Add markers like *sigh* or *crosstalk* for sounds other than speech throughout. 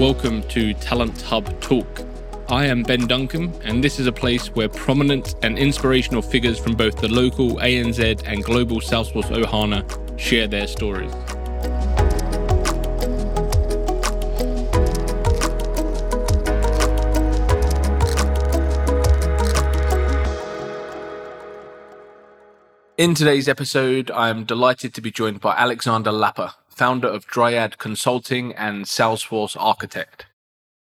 Welcome to Talent Hub Talk. I am Ben Duncan, and this is a place where prominent and inspirational figures from both the local ANZ and global Salesforce Ohana share their stories. In today's episode, I'm delighted to be joined by Alexander Lapa, founder of Dryad Consulting and Salesforce Architect.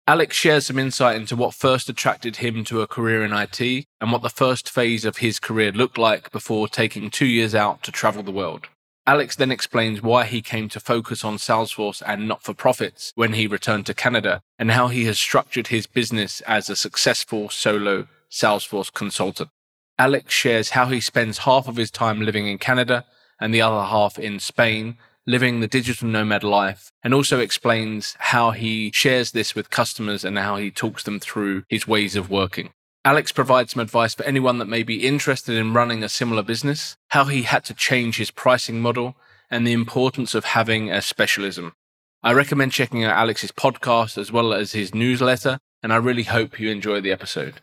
Alex shares some insight into what first attracted him to a career in IT and what the first phase of his career looked like before taking two years out to travel the world. Alex then explains why he came to focus on Salesforce and not for profits when he returned to Canada and how he has structured his business as a successful solo Salesforce consultant. Alex shares how he spends half of his time living in Canada and the other half in Spain, living the digital nomad life, and also explains how he shares this with customers and how he talks them through his ways of working. Alex provides some advice for anyone that may be interested in running a similar business, how he had to change his pricing model, and the importance of having a specialism. I recommend checking out Alex's podcast as well as his newsletter, and I really hope you enjoy the episode.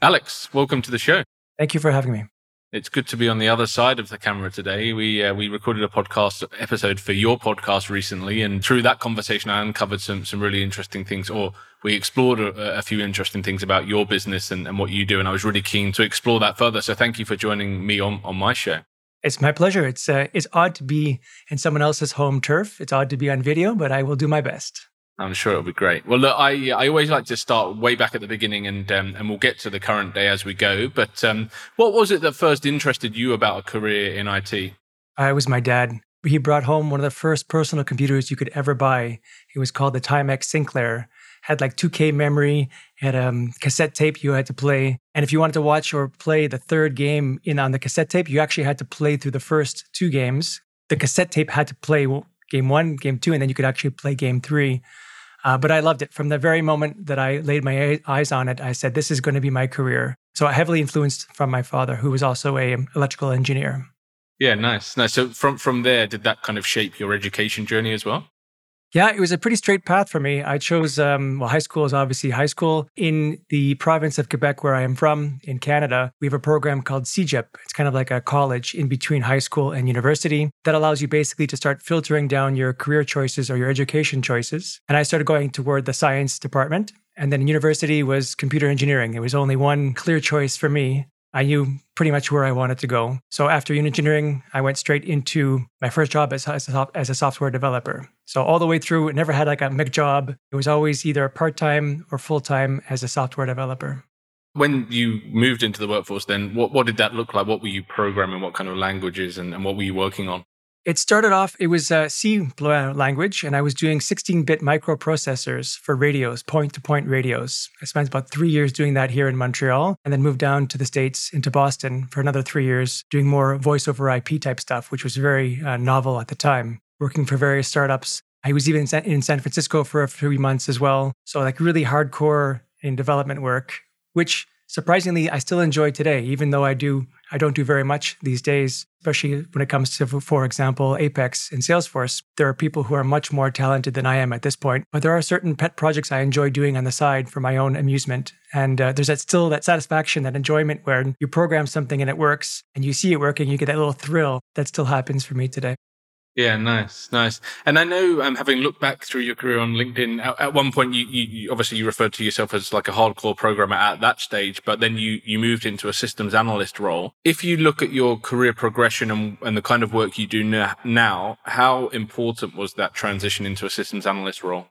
Alex, welcome to the show. Thank you for having me. It's good to be on the other side of the camera today. We uh, we recorded a podcast episode for your podcast recently, and through that conversation, I uncovered some some really interesting things, or we explored a, a few interesting things about your business and, and what you do. And I was really keen to explore that further. So thank you for joining me on on my show. It's my pleasure. It's uh, it's odd to be in someone else's home turf. It's odd to be on video, but I will do my best. I'm sure it'll be great. Well, look, I I always like to start way back at the beginning, and um, and we'll get to the current day as we go. But um, what was it that first interested you about a career in IT? Uh, it was my dad. He brought home one of the first personal computers you could ever buy. It was called the Timex Sinclair. Had like 2K memory, had a um, cassette tape you had to play, and if you wanted to watch or play the third game in on the cassette tape, you actually had to play through the first two games. The cassette tape had to play game one, game two, and then you could actually play game three. Uh, but I loved it from the very moment that I laid my eyes on it. I said, "This is going to be my career." So I heavily influenced from my father, who was also a um, electrical engineer. Yeah, nice, nice. So from from there, did that kind of shape your education journey as well? Yeah, it was a pretty straight path for me. I chose, um, well, high school is obviously high school. In the province of Quebec, where I am from, in Canada, we have a program called CEGEP. It's kind of like a college in between high school and university that allows you basically to start filtering down your career choices or your education choices. And I started going toward the science department. And then university was computer engineering. It was only one clear choice for me. I knew pretty much where I wanted to go. So after unit engineering, I went straight into my first job as, as, a, as a software developer. So all the way through, it never had like a MIG job. It was always either part time or full time as a software developer. When you moved into the workforce, then what, what did that look like? What were you programming? What kind of languages and, and what were you working on? It started off, it was a C language, and I was doing 16 bit microprocessors for radios, point to point radios. I spent about three years doing that here in Montreal, and then moved down to the States into Boston for another three years, doing more voice over IP type stuff, which was very uh, novel at the time, working for various startups. I was even in San Francisco for a few months as well. So, like, really hardcore in development work, which surprisingly I still enjoy today, even though I do I don't do very much these days, especially when it comes to, for example, Apex and Salesforce. There are people who are much more talented than I am at this point, but there are certain pet projects I enjoy doing on the side for my own amusement. And uh, there's that still that satisfaction, that enjoyment where you program something and it works and you see it working, you get that little thrill that still happens for me today. Yeah, nice, nice. And I know, um, having looked back through your career on LinkedIn, at, at one point you, you, you, obviously you referred to yourself as like a hardcore programmer at that stage, but then you you moved into a systems analyst role. If you look at your career progression and, and the kind of work you do now, how important was that transition into a systems analyst role?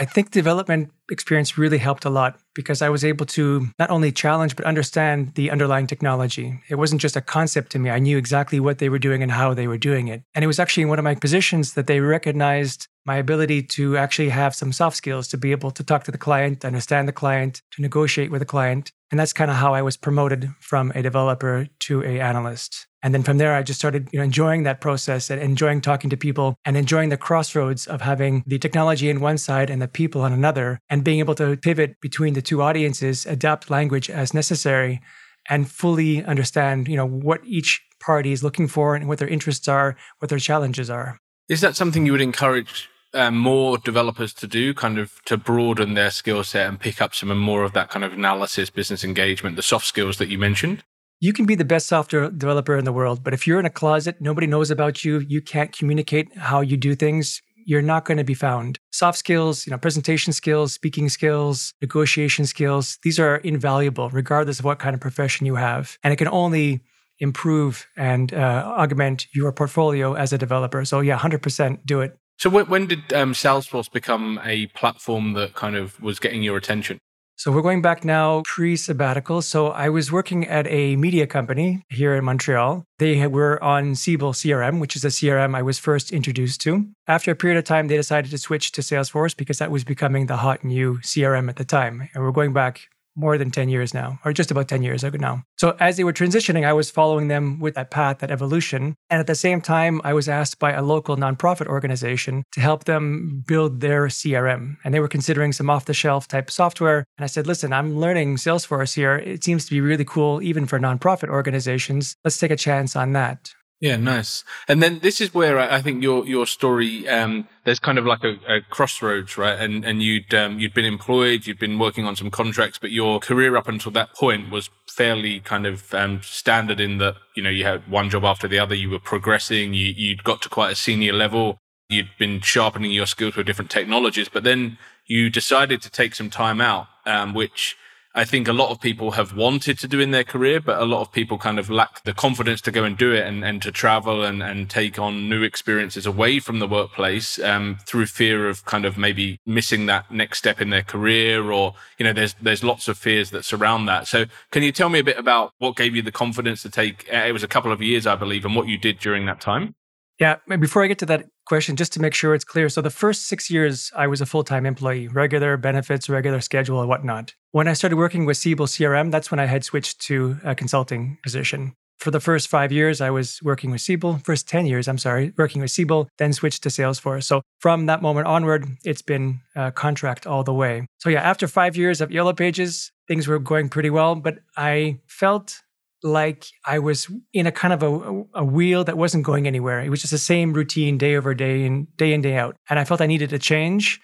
I think development experience really helped a lot because I was able to not only challenge but understand the underlying technology. It wasn't just a concept to me. I knew exactly what they were doing and how they were doing it. And it was actually in one of my positions that they recognized my ability to actually have some soft skills to be able to talk to the client, understand the client, to negotiate with the client. And that's kind of how I was promoted from a developer to a analyst. And then from there, I just started you know, enjoying that process and enjoying talking to people and enjoying the crossroads of having the technology in one side and the people on another and being able to pivot between the two audiences, adapt language as necessary and fully understand, you know, what each party is looking for and what their interests are, what their challenges are. Is that something you would encourage uh, more developers to do, kind of to broaden their skill set and pick up some more of that kind of analysis, business engagement, the soft skills that you mentioned? You can be the best software developer in the world, but if you're in a closet, nobody knows about you, you can't communicate how you do things, you're not going to be found. Soft skills, you know, presentation skills, speaking skills, negotiation skills, these are invaluable regardless of what kind of profession you have. And it can only improve and uh, augment your portfolio as a developer. So yeah, 100% do it. So when, did um, Salesforce become a platform that kind of was getting your attention? So we're going back now pre sabbatical. So I was working at a media company here in Montreal. They were on Siebel CRM, which is a CRM I was first introduced to. After a period of time, they decided to switch to Salesforce because that was becoming the hot new CRM at the time. And we're going back more than 10 years now, or just about 10 years ago now. So as they were transitioning, I was following them with that path, that evolution. And at the same time, I was asked by a local nonprofit organization to help them build their CRM. And they were considering some off the shelf type software. And I said, listen, I'm learning Salesforce here. It seems to be really cool, even for nonprofit organizations. Let's take a chance on that. Yeah, nice. And then this is where I think your your story um, there's kind of like a, a, crossroads, right? And and you'd um, you'd been employed, you'd been working on some contracts, but your career up until that point was fairly kind of um, standard in that you know you had one job after the other, you were progressing, you you'd got to quite a senior level, you'd been sharpening your skills with different technologies, but then you decided to take some time out, um, which I think a lot of people have wanted to do in their career, but a lot of people kind of lack the confidence to go and do it and, and to travel and, and take on new experiences away from the workplace um, through fear of kind of maybe missing that next step in their career or, you know, there's, there's lots of fears that surround that. So can you tell me a bit about what gave you the confidence to take, it was a couple of years, I believe, and what you did during that time? Yeah, before I get to that question, just to make sure it's clear. So the first six years, I was a full time employee, regular benefits, regular schedule, and whatnot. When I started working with Siebel CRM, that's when I had switched to a consulting position. For the first five years, I was working with Siebel. First 10 years, I'm sorry, working with Siebel, then switched to Salesforce. So from that moment onward, it's been a contract all the way. So yeah, after five years of Yellow Pages, things were going pretty well, but I felt like I was in a kind of a, a, wheel that wasn't going anywhere. It was just the same routine day over day and day in, day out. And I felt I needed a change.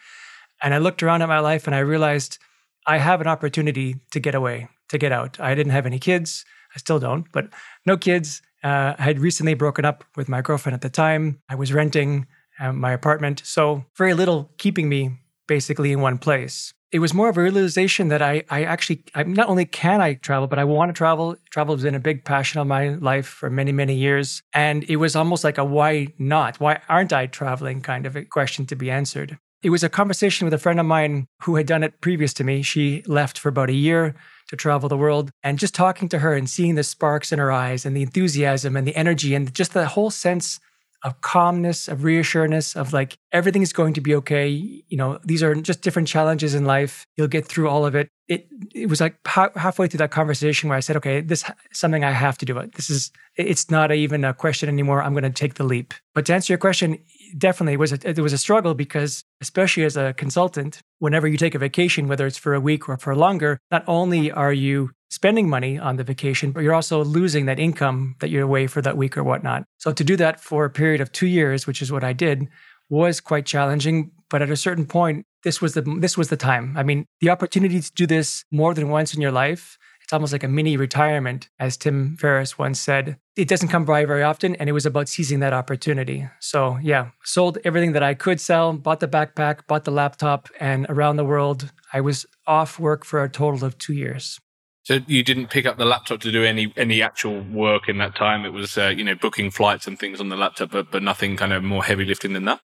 And I looked around at my life and I realized I have an opportunity to get away, to get out. I didn't have any kids. I still don't, but no kids. Uh, I had recently broken up with my girlfriend at the time. I was renting uh, my apartment. So very little keeping me basically in one place it was more of a realization that I, I actually, I, not only can I travel, but I want to travel. Travel has been a big passion of my life for many, many years. And it was almost like a why not? Why aren't I traveling kind of a question to be answered. It was a conversation with a friend of mine who had done it previous to me. She left for about a year to travel the world. And just talking to her and seeing the sparks in her eyes and the enthusiasm and the energy and just the whole sense of calmness, of reassurance, of like everything is going to be okay. You know, these are just different challenges in life. You'll get through all of it. It it was like ha- halfway through that conversation where I said, okay, this is something I have to do. It. This is it's not even a question anymore. I'm going to take the leap. But to answer your question, definitely it was a, it was a struggle because especially as a consultant, whenever you take a vacation, whether it's for a week or for longer, not only are you spending money on the vacation, but you're also losing that income that you're away for that week or whatnot. So to do that for a period of two years, which is what I did, was quite challenging. But at a certain point, this was the this was the time. I mean, the opportunity to do this more than once in your life. It's almost like a mini retirement, as Tim Ferriss once said. It doesn't come by very often, and it was about seizing that opportunity. So, yeah, sold everything that I could sell, bought the backpack, bought the laptop, and around the world, I was off work for a total of two years. So you didn't pick up the laptop to do any any actual work in that time. It was uh, you know booking flights and things on the laptop, but but nothing kind of more heavy lifting than that.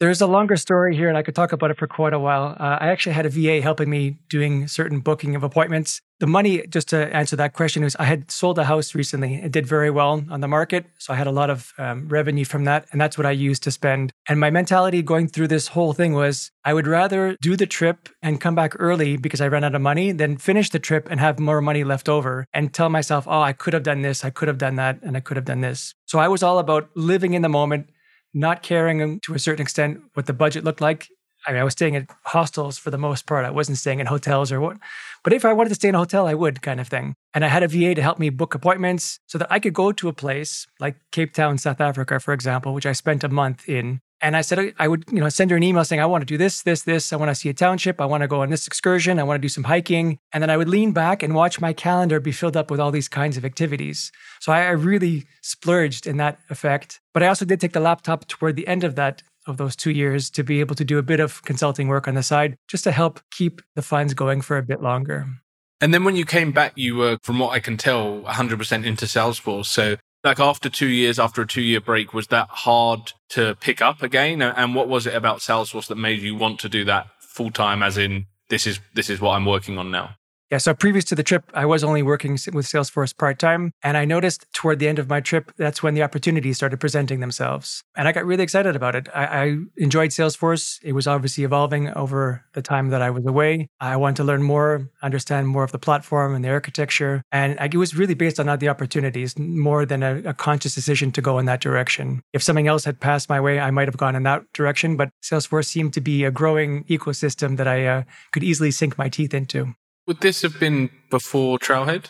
There's a longer story here, and I could talk about it for quite a while. Uh, I actually had a VA helping me doing certain booking of appointments. The money, just to answer that question, is I had sold a house recently. It did very well on the market. So I had a lot of um, revenue from that. And that's what I used to spend. And my mentality going through this whole thing was I would rather do the trip and come back early because I ran out of money than finish the trip and have more money left over and tell myself, oh, I could have done this, I could have done that, and I could have done this. So I was all about living in the moment not caring to a certain extent what the budget looked like. I mean, I was staying at hostels for the most part. I wasn't staying in hotels or what. But if I wanted to stay in a hotel, I would, kind of thing. And I had a VA to help me book appointments so that I could go to a place like Cape Town, South Africa, for example, which I spent a month in. And I said I would, you know, send her an email saying, I want to do this, this, this. I want to see a township. I want to go on this excursion. I want to do some hiking. And then I would lean back and watch my calendar be filled up with all these kinds of activities. So I, I really splurged in that effect. But I also did take the laptop toward the end of that of those two years to be able to do a bit of consulting work on the side just to help keep the funds going for a bit longer. And then when you came back, you were, from what I can tell, 100% into Salesforce. So like after two years, after a two year break, was that hard to pick up again? And what was it about Salesforce that made you want to do that full time? As in, this is this is what I'm working on now. Yeah. So previous to the trip, I was only working with Salesforce part time. And I noticed toward the end of my trip, that's when the opportunities started presenting themselves. And I got really excited about it. I, I, enjoyed Salesforce. It was obviously evolving over the time that I was away. I wanted to learn more, understand more of the platform and the architecture. And it was really based on the opportunities more than a, a conscious decision to go in that direction. If something else had passed my way, I might have gone in that direction. But Salesforce seemed to be a growing ecosystem that I uh, could easily sink my teeth into. Would this have been before Trailhead?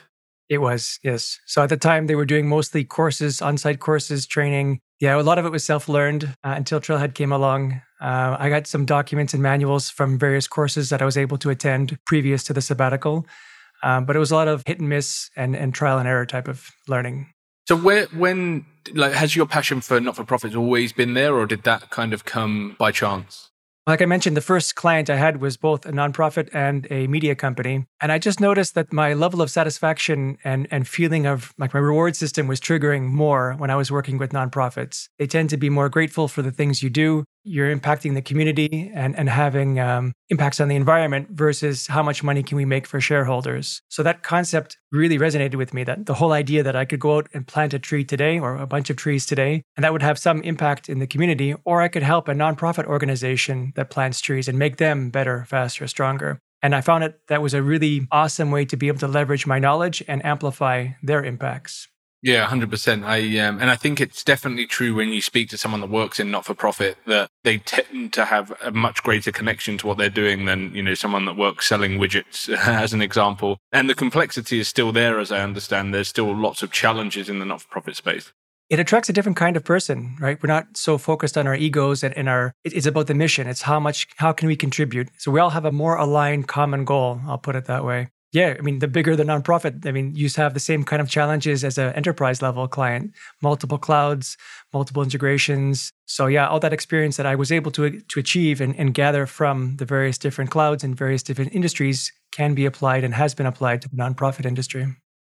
It was, yes. So at the time, they were doing mostly courses, on site courses, training. Yeah, a lot of it was self learned uh, until Trailhead came along. Uh, I got some documents and manuals from various courses that I was able to attend previous to the sabbatical. Um, but it was a lot of hit and miss and, and trial and error type of learning. So where when like has your passion for not for profits always been there or did that kind of come by chance? Like I mentioned, the first client I had was both a nonprofit and a media company. And I just noticed that my level of satisfaction and, and feeling of like my reward system was triggering more when I was working with nonprofits. They tend to be more grateful for the things you do you're impacting the community and, and having um, impacts on the environment versus how much money can we make for shareholders. So that concept really resonated with me that the whole idea that I could go out and plant a tree today or a bunch of trees today, and that would have some impact in the community, or I could help a nonprofit organization that plants trees and make them better, faster, stronger. And I found it that was a really awesome way to be able to leverage my knowledge and amplify their impacts. Yeah, hundred percent. I um, and I think it's definitely true when you speak to someone that works in not for profit that they tend to have a much greater connection to what they're doing than you know someone that works selling widgets, *laughs* as an example. And the complexity is still there, as I understand. There's still lots of challenges in the not for profit space. It attracts a different kind of person, right? We're not so focused on our egos and in our. It's about the mission. It's how much, how can we contribute? So we all have a more aligned common goal. I'll put it that way yeah, I mean, the bigger the nonprofit, I mean, you have the same kind of challenges as an enterprise level client, multiple clouds, multiple integrations. So yeah, all that experience that I was able to to achieve and, and gather from the various different clouds and various different industries can be applied and has been applied to the nonprofit industry.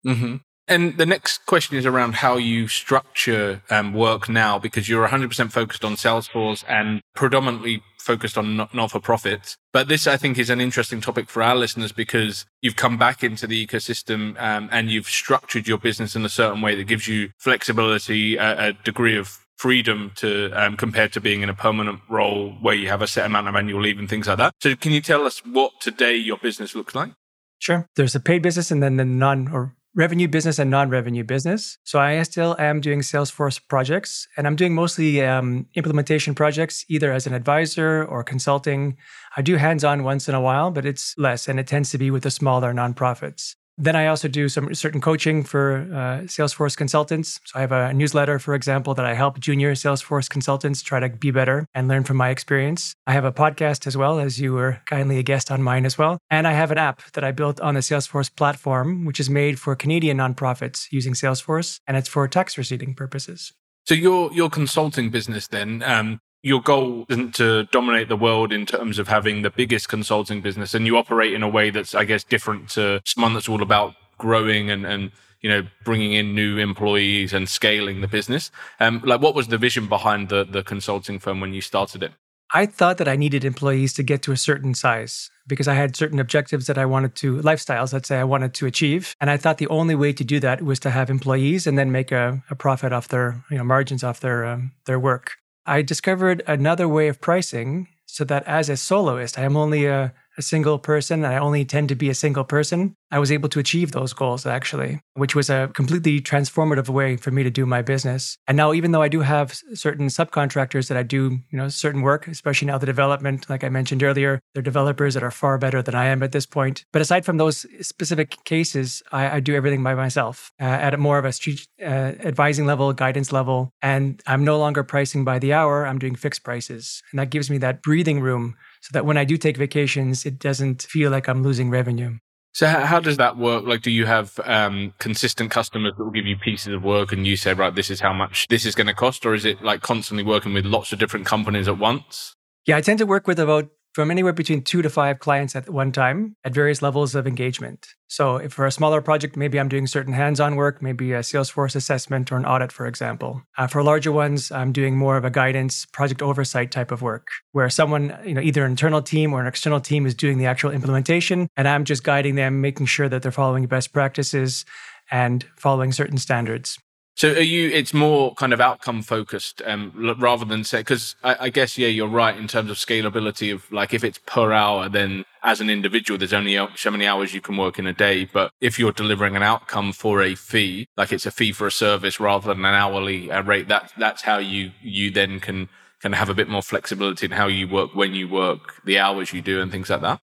Mm-hmm. And the next question is around how you structure um, work now, because you're 100% focused on Salesforce and predominantly focused on not for profits. But this, I think, is an interesting topic for our listeners because you've come back into the ecosystem um, and you've structured your business in a certain way that gives you flexibility, a, a degree of freedom to um, compared to being in a permanent role where you have a set amount of annual leave and things like that. So, can you tell us what today your business looks like? Sure. There's a paid business and then the non or revenue business and non-revenue business. So I still am doing Salesforce projects, and I'm doing mostly um, implementation projects, either as an advisor or consulting. I do hands-on once in a while, but it's less, and it tends to be with the smaller nonprofits. Then I also do some certain coaching for uh, Salesforce consultants. So I have a newsletter, for example, that I help junior Salesforce consultants try to be better and learn from my experience. I have a podcast as well, as you were kindly a guest on mine as well. And I have an app that I built on the Salesforce platform, which is made for Canadian nonprofits using Salesforce, and it's for tax receiving purposes. So your your consulting business then, um, your goal isn't to dominate the world in terms of having the biggest consulting business and you operate in a way that's i guess different to someone that's all about growing and and you know bringing in new employees and scaling the business um like what was the vision behind the the consulting firm when you started it I thought that I needed employees to get to a certain size because I had certain objectives that I wanted to, lifestyles, let's say, I wanted to achieve. And I thought the only way to do that was to have employees and then make a, a profit off their, you know, margins off their, um, their work. I discovered another way of pricing so that as a soloist, I am only a, a single person and I only tend to be a single person. I was able to achieve those goals actually, which was a completely transformative way for me to do my business. And now, even though I do have certain subcontractors that I do, you know, certain work, especially now the development, like I mentioned earlier, they're developers that are far better than I am at this point. But aside from those specific cases, I, I do everything by myself uh, at more of a street, uh, advising level, guidance level. And I'm no longer pricing by the hour, I'm doing fixed prices. And that gives me that breathing room so that when I do take vacations, it doesn't feel like I'm losing revenue. So how does that work? Like, do you have um, consistent customers that will give you pieces of work, and you say, right, this is how much this is going to cost, or is it like constantly working with lots of different companies at once? Yeah, I tend to work with about from anywhere between two to five clients at one time at various levels of engagement. So, if for a smaller project, maybe I'm doing certain hands on work, maybe a Salesforce assessment or an audit, for example. Uh, for larger ones, I'm doing more of a guidance, project oversight type of work, where someone, you know, either an internal team or an external team is doing the actual implementation, and I'm just guiding them, making sure that they're following best practices and following certain standards. So are you? It's more kind of outcome focused, um, rather than say because I, I, guess yeah, you're right in terms of scalability of like if it's per hour, then as an individual, there's only so many hours you can work in a day. But if you're delivering an outcome for a fee, like it's a fee for a service rather than an hourly uh, rate, that that's how you you then can can have a bit more flexibility in how you work when you work, the hours you do, and things like that.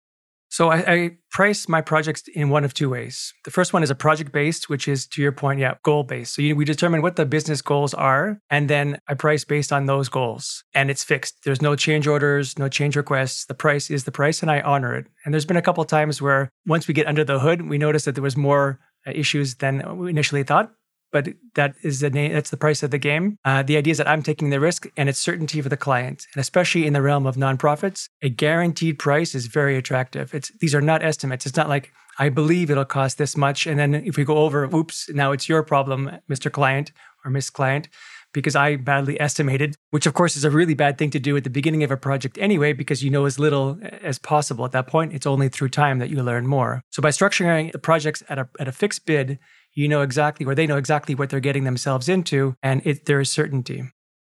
So I, I, price my projects in one of two ways. The first one is a project based, which is to your point, yeah, goal based. So you, we determine what the business goals are, and then I price based on those goals, and it's fixed. There's no change orders, no change requests. The price is the price, and I honor it. And there's been a couple times where once we get under the hood, we notice that there was more uh, issues than we initially thought but that is the name, that's the price of the game. Uh, the idea is that I'm taking the risk and it's certainty for the client. And especially in the realm of nonprofits, a guaranteed price is very attractive. It's these are not estimates. It's not like I believe it'll cost this much, and then if we go over, oops, now it's your problem, Mr. Client or Miss Client. Because I badly estimated, which of course is a really bad thing to do at the beginning of a project anyway, because you know as little as possible at that point. It's only through time that you learn more. So by structuring the projects at a, at a fixed bid, you know exactly, or they know exactly what they're getting themselves into, and it, there is certainty.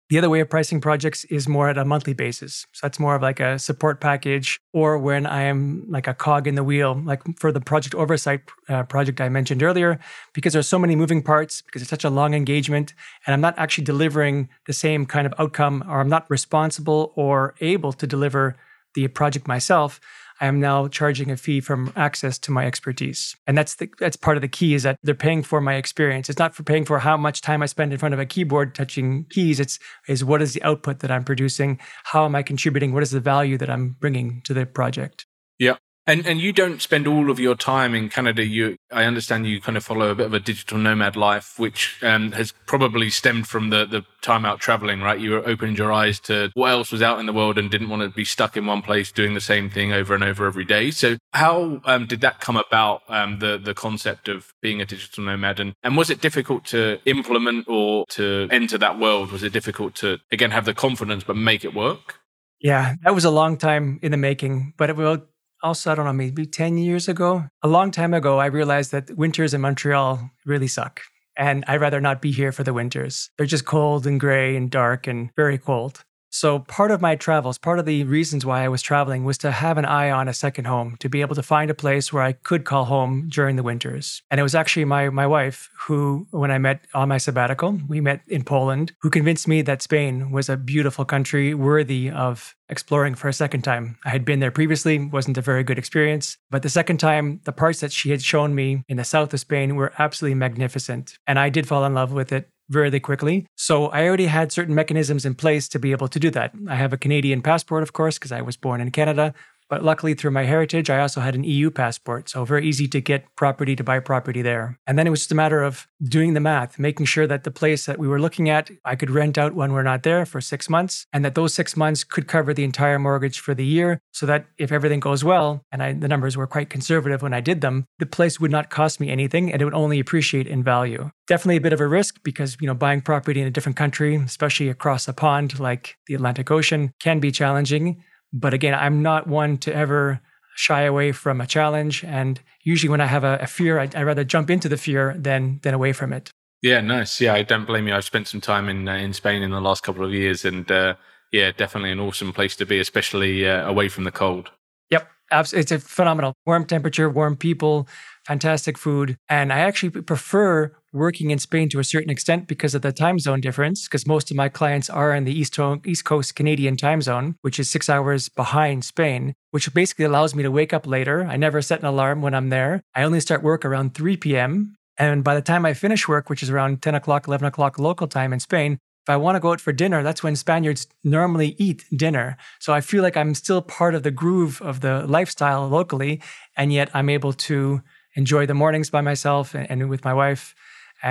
The other way of pricing projects is more at a monthly basis. So that's more of like a support package, or when I am like a cog in the wheel, like for the project oversight uh, project I mentioned earlier, because there's so many moving parts, because it's such a long engagement, and I'm not actually delivering the same kind of outcome, or I'm not responsible or able to deliver the project myself. I am now charging a fee from access to my expertise. And that's the, that's part of the key is that they're paying for my experience. It's not for paying for how much time I spend in front of a keyboard touching keys. It's is what is the output that I'm producing? How am I contributing? What is the value that I'm bringing to the project? Yeah. And and you don't spend all of your time in Canada. You, I understand you kind of follow a bit of a digital nomad life, which um, has probably stemmed from the the time out traveling, right? You opened your eyes to what else was out in the world and didn't want to be stuck in one place doing the same thing over and over every day. So how um, did that come about? Um, the the concept of being a digital nomad, and and was it difficult to implement or to enter that world? Was it difficult to again have the confidence but make it work? Yeah, that was a long time in the making, but it will also, I don't know, maybe 10 years ago, a long time ago, I realized that winters in Montreal really suck. And I'd rather not be here for the winters. They're just cold and gray and dark and very cold. So, part of my travels, part of the reasons why I was traveling was to have an eye on a second home, to be able to find a place where I could call home during the winters. And it was actually my, my wife who, when I met on my sabbatical, we met in Poland, who convinced me that Spain was a beautiful country worthy of exploring for a second time. I had been there previously, wasn't a very good experience, but the second time, the parts that she had shown me in the south of Spain were absolutely magnificent. And I did fall in love with it very quickly. So I already had certain mechanisms in place to be able to do that. I have a Canadian passport, of course, because I was born in Canada. But luckily, through my heritage, I also had an EU passport. So very easy to get property to buy property there. And then it was just a matter of doing the math, making sure that the place that we were looking at, I could rent out when we're not there for six months, and that those six months could cover the entire mortgage for the year. So that if everything goes well, and I, the numbers were quite conservative when I did them, the place would not cost me anything and it would only appreciate in value. Definitely a bit of a risk because, you know, buying property in a different country, especially across a pond like the Atlantic Ocean, can be challenging. But again, I'm not one to ever shy away from a challenge. And usually, when I have a, a fear, I, would rather jump into the fear than than away from it. Yeah, nice. Yeah, I don't blame you. I've spent some time in uh, in Spain in the last couple of years, and uh, yeah, definitely an awesome place to be, especially uh, away from the cold. Yep, it's a phenomenal warm temperature, warm people, fantastic food. And I actually prefer working in Spain to a certain extent because of the time zone difference, because most of my clients are in the East, East Coast Canadian time zone, which is six hours behind Spain, which basically allows me to wake up later. I never set an alarm when I'm there. I only start work around 3 p.m. And by the time I finish work, which is around 10 o'clock, 11 o'clock local time in Spain, if I want to go out for dinner, that's when Spaniards normally eat dinner. So I feel like I'm still part of the groove of the lifestyle locally. And yet I'm able to enjoy the mornings by myself and, with my wife,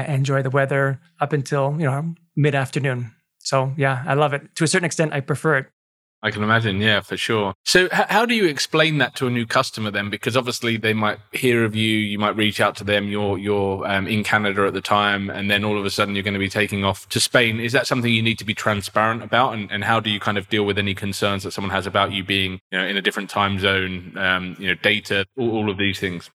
enjoy the weather up until, you know, mid afternoon. So yeah, I love it. To a certain extent, I prefer it. I can imagine, yeah, for sure. So, h- how do you explain that to a new customer then? Because obviously they might hear of you, you might reach out to them. You're you're um, in Canada at the time, and then all of a sudden you're going to be taking off to Spain. Is that something you need to be transparent about? And, and how do you kind of deal with any concerns that someone has about you being, you know, in a different time zone, um, you know, data, all, all of these things?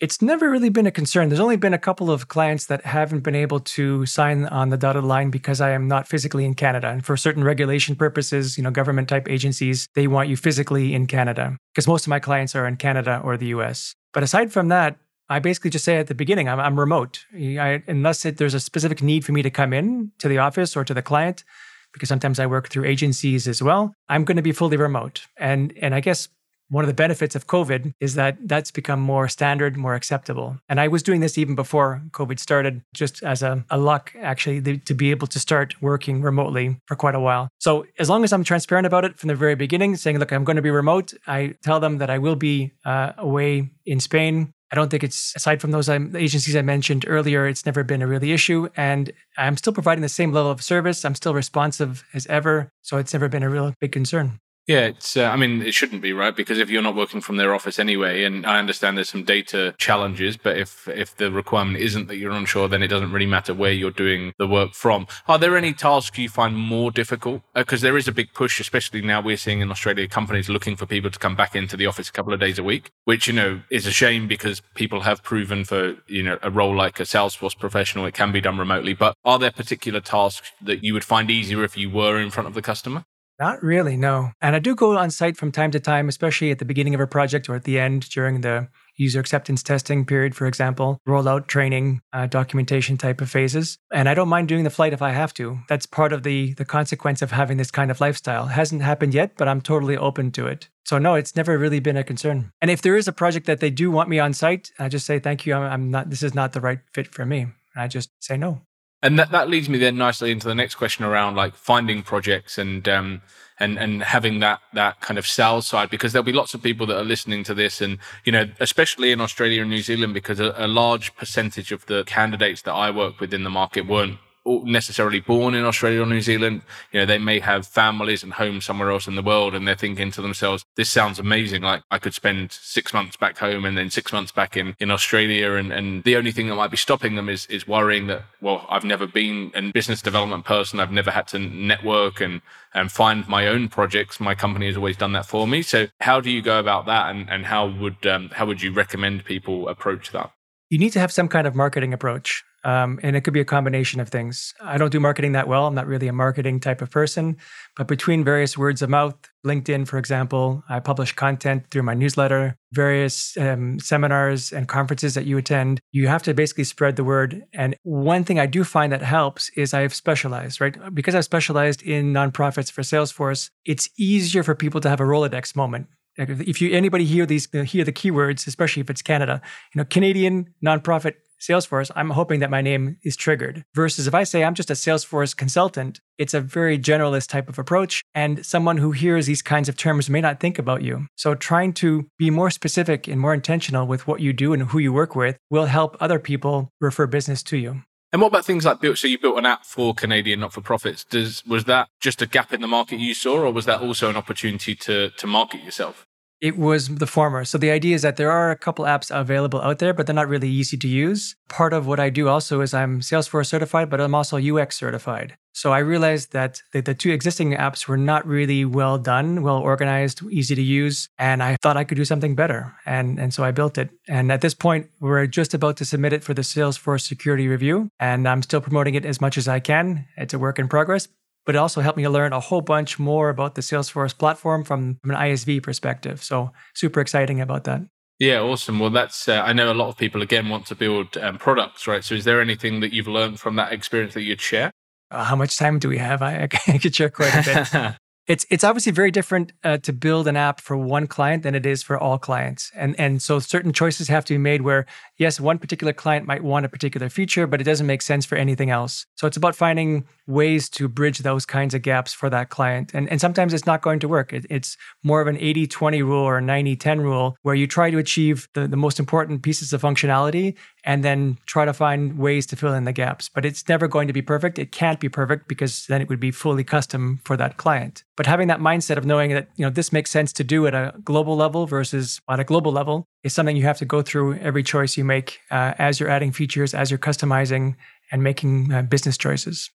It's never really been a concern. There's only been a couple of clients that haven't been able to sign on the dotted line because I am not physically in Canada. And for certain regulation purposes, you know, government type agencies, they want you physically in Canada because most of my clients are in Canada or the US. But aside from that, I basically just say at the beginning, I'm, I'm remote. I, unless it, there's a specific need for me to come in to the office or to the client, because sometimes I work through agencies as well, I'm going to be fully remote. And, and I guess one of the benefits of COVID is that that's become more standard, more acceptable. And I was doing this even before COVID started, just as a, a luck, actually, to be able to start working remotely for quite a while. So as long as I'm transparent about it from the very beginning, saying, look, I'm going to be remote, I tell them that I will be uh, away in Spain. I don't think it's, aside from those um, agencies I mentioned earlier, it's never been a really issue. And I'm still providing the same level of service. I'm still responsive as ever. So it's never been a real big concern. Yeah, it's. Uh, I mean, it shouldn't be right because if you're not working from their office anyway, and I understand there's some data challenges, but if if the requirement isn't that you're onshore, then it doesn't really matter where you're doing the work from. Are there any tasks you find more difficult? Because uh, there is a big push, especially now we're seeing in Australia companies looking for people to come back into the office a couple of days a week, which you know is a shame because people have proven for you know a role like a Salesforce professional, it can be done remotely. But are there particular tasks that you would find easier if you were in front of the customer? Not really, no. And I do go on site from time to time, especially at the beginning of a project or at the end during the user acceptance testing period, for example, rollout training, uh, documentation type of phases. And I don't mind doing the flight if I have to. That's part of the the consequence of having this kind of lifestyle. It hasn't happened yet, but I'm totally open to it. So no, it's never really been a concern. And if there is a project that they do want me on site, I just say thank you. I'm, I'm not. This is not the right fit for me. And I just say no. And that, that leads me then nicely into the next question around like finding projects and um, and and having that that kind of sales side because there'll be lots of people that are listening to this and you know especially in Australia and New Zealand because a, a large percentage of the candidates that I work with in the market weren't necessarily born in Australia or New Zealand. You know, they may have families and homes somewhere else in the world and they're thinking to themselves, this sounds amazing. Like I could spend six months back home and then six months back in, in Australia. And, and the only thing that might be stopping them is, is worrying that, well, I've never been a business development person. I've never had to network and, and find my own projects. My company has always done that for me. So how do you go about that? And, and how would, um, how would you recommend people approach that? You need to have some kind of marketing approach. Um, and it could be a combination of things. I don't do marketing that well. I'm not really a marketing type of person. But between various words of mouth, LinkedIn, for example, I publish content through my newsletter, various um, seminars and conferences that you attend. You have to basically spread the word. And one thing I do find that helps is I've specialized, right? Because I've specialized in nonprofits for Salesforce, it's easier for people to have a Rolodex moment if you anybody hear these hear the keywords especially if it's canada you know canadian nonprofit Salesforce, I'm hoping that my name is triggered. Versus if I say I'm just a Salesforce consultant, it's a very generalist type of approach. And someone who hears these kinds of terms may not think about you. So trying to be more specific and more intentional with what you do and who you work with will help other people refer business to you. And what about things like built? So you built an app for Canadian not-for-profits. Does was that just a gap in the market you saw, or was that also an opportunity to to market yourself? It was the former. So the idea is that there are a couple apps available out there, but they're not really easy to use. Part of what I do also is I'm Salesforce certified, but I'm also UX certified. So I realized that the, the two existing apps were not really well done, well organized, easy to use, and I thought I could do something better. And, and so I built it. And at this point, we're just about to submit it for the Salesforce security review, and I'm still promoting it as much as I can. It's a work in progress, but it also helped me learn a whole bunch more about the Salesforce platform from, from an ISV perspective. So super exciting about that. Yeah, awesome. Well, that's, uh, I know a lot of people, again, want to build um, products, right? So is there anything that you've learned from that experience that you'd share? Uh, how much time do we have? I, I *laughs* could share quite a bit. *laughs* It's it's obviously very different uh, to build an app for one client than it is for all clients, and and so certain choices have to be made. Where yes, one particular client might want a particular feature, but it doesn't make sense for anything else. So it's about finding ways to bridge those kinds of gaps for that client, and and sometimes it's not going to work. It, it's more of an 80-20 rule or a 90-10 rule, where you try to achieve the the most important pieces of functionality, and then try to find ways to fill in the gaps. But it's never going to be perfect. It can't be perfect because then it would be fully custom for that client. But having that mindset of knowing that, you know, this makes sense to do at a global level versus at a global level is something you have to go through every choice you make uh, as you're adding features, as you're customizing and making uh, business choices.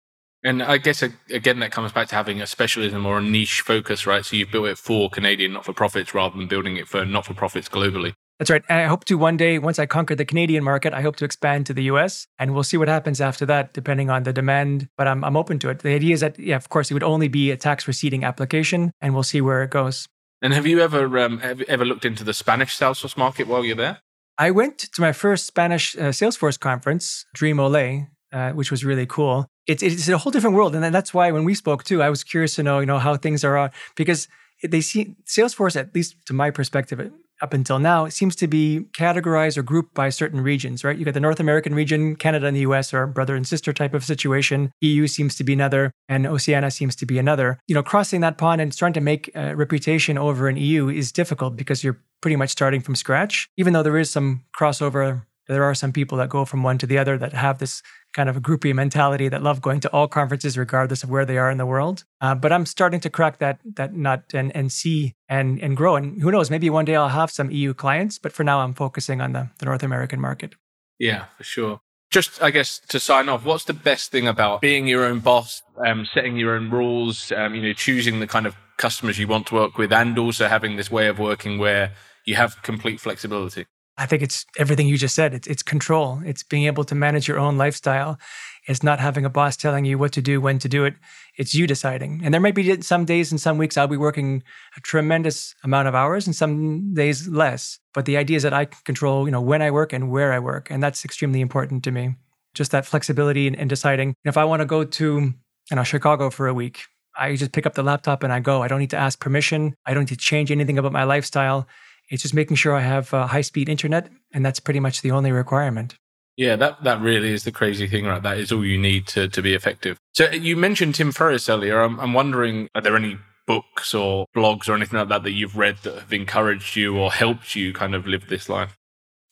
And I guess again, that comes back to having a specialism or a niche focus, right? So you built it for Canadian not for profits rather than building it for not for profits globally. That's right. And I hope to one day, once I conquer the Canadian market, I hope to expand to the US. And we'll see what happens after that, depending on the demand. But I'm, I'm open to it. The idea is that, yeah, of course, it would only be a tax receipting application, and we'll see where it goes. And have you ever um, have you ever looked into the Spanish Salesforce market while you're there? I went to my first Spanish uh, Salesforce conference, Dream uh, which was really cool. It's it's a whole different world, and that's why when we spoke too, I was curious to know, you know, how things are because they see Salesforce, at least to my perspective, up until now, it seems to be categorized or grouped by certain regions, right? You got the North American region, Canada and the US are brother and sister type of situation. EU seems to be another, and Oceania seems to be another. You know, crossing that pond and starting to make a reputation over an EU is difficult because you're pretty much starting from scratch, even though there is some crossover there are some people that go from one to the other that have this kind of a groupie mentality that love going to all conferences regardless of where they are in the world. Uh, but I'm starting to crack that that nut and and see and and grow. And who knows, maybe one day I'll have some EU clients. But for now, I'm focusing on the, the North American market. Yeah, for sure. Just, I guess, to sign off, what's the best thing about being your own boss, um, setting your own rules, um, you know, choosing the kind of customers you want to work with, and also having this way of working where you have complete flexibility? I think it's everything you just said. It's, it's control. It's being able to manage your own lifestyle. It's not having a boss telling you what to do, when to do it. It's you deciding. And there might be some days and some weeks I'll be working a tremendous amount of hours and some days less. But the idea is that I control, you know, when I work and where I work. And that's extremely important to me. Just that flexibility and, in deciding if I want to go to, you know, Chicago for a week, I just pick up the laptop and I go. I don't need to ask permission. I don't need to change anything about my lifestyle. It's just making sure I have uh, high speed internet, and that's pretty much the only requirement. Yeah, that, that really is the crazy thing, right? That is all you need to, to be effective. So you mentioned Tim Ferriss earlier. I'm, I'm wondering, are there any books or blogs or anything like that that you've read that have encouraged you or helped you kind of live this life?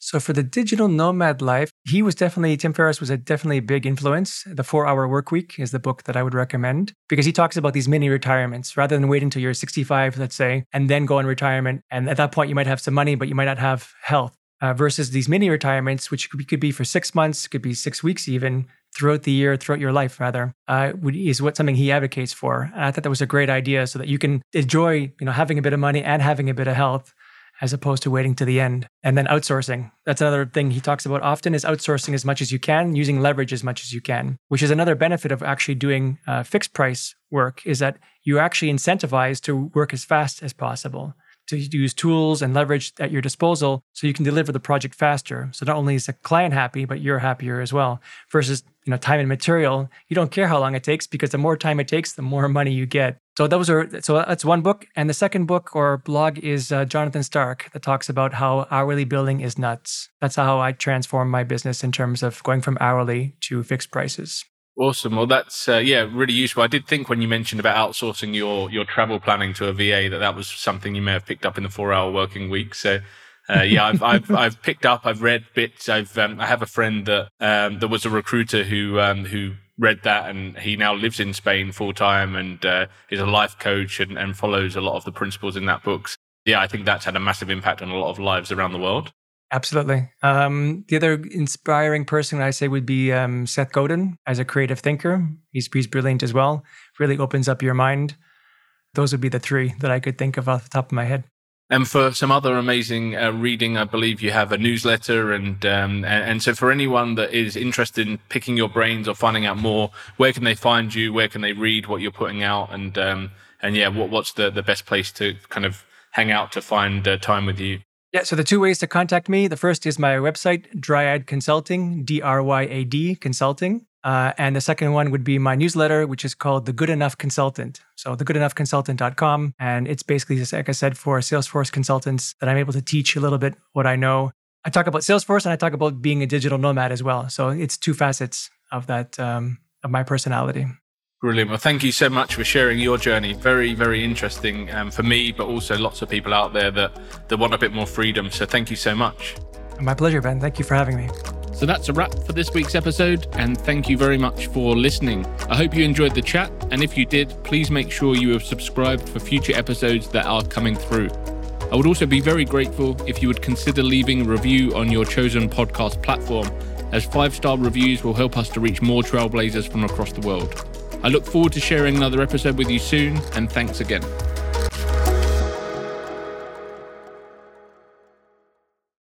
So for the digital nomad life, he was definitely Tim Ferriss was a definitely a big influence. The 4-Hour Work Week is the book that I would recommend because he talks about these mini retirements rather than wait until you're 65, let's say, and then go in retirement. And at that point, you might have some money, but you might not have health. Uh, versus these mini retirements, which could be, could be for six months, could be six weeks even, throughout the year, throughout your life, rather, uh, is what something he advocates for. And I thought that was a great idea, so that you can enjoy, you know, having a bit of money and having a bit of health, as opposed to waiting to the end. And then outsourcing. That's another thing he talks about often is outsourcing as much as you can, using leverage as much as you can, which is another benefit of actually doing uh, fixed price work is that you actually incentivize to work as fast as possible to use tools and leverage at your disposal so you can deliver the project faster. So not only is the client happy, but you're happier as well. Versus, you know, time and material, you don't care how long it takes because the more time it takes, the more money you get. So those are so that's one book, and the second book or blog is uh, Jonathan Stark that talks about how hourly billing is nuts. That's how I transform my business in terms of going from hourly to fixed prices. Awesome. Well, that's uh, yeah, really useful. I did think when you mentioned about outsourcing your your travel planning to a VA that that was something you may have picked up in the four hour working week. So. Uh, yeah, I've, *laughs* I've I've picked up. I've read bits. I've um, I have a friend that um, that was a recruiter who um, who read that and he now lives in Spain full time and uh, is a life coach and, and follows a lot of the principles in that book. Yeah, I think that's had a massive impact on a lot of lives around the world. Absolutely. Um, the other inspiring person I say would be um, Seth Godin as a creative thinker. He's, he's brilliant as well. Really opens up your mind. Those would be the three that I could think of off the top of my head. And for some other amazing uh, reading, I believe you have a newsletter, and, um, and, and so for anyone that is interested in picking your brains or finding out more, where can they find you? Where can they read what you're putting out? And um, and yeah, what, what's the the best place to kind of hang out to find uh, time with you? Yeah, so the two ways to contact me the first is my website, Dryad Consulting, D R Y A D Consulting. Uh, and the second one would be my newsletter, which is called The Good Enough Consultant. So, thegoodenoughconsultant.com. And it's basically, just like I said, for Salesforce consultants that I'm able to teach a little bit what I know. I talk about Salesforce and I talk about being a digital nomad as well. So, it's two facets of that, um, of my personality. Brilliant. Well, thank you so much for sharing your journey. Very, very interesting um, for me, but also lots of people out there that, that want a bit more freedom. So thank you so much. My pleasure, Ben. Thank you for having me. So that's a wrap for this week's episode, and thank you very much for listening. I hope you enjoyed the chat, and if you did, please make sure you have subscribed for future episodes that are coming through. I would also be very grateful if you would consider leaving a review on your chosen podcast platform, as five star reviews will help us to reach more trailblazers from across the world. I look forward to sharing another episode with you soon, and thanks again.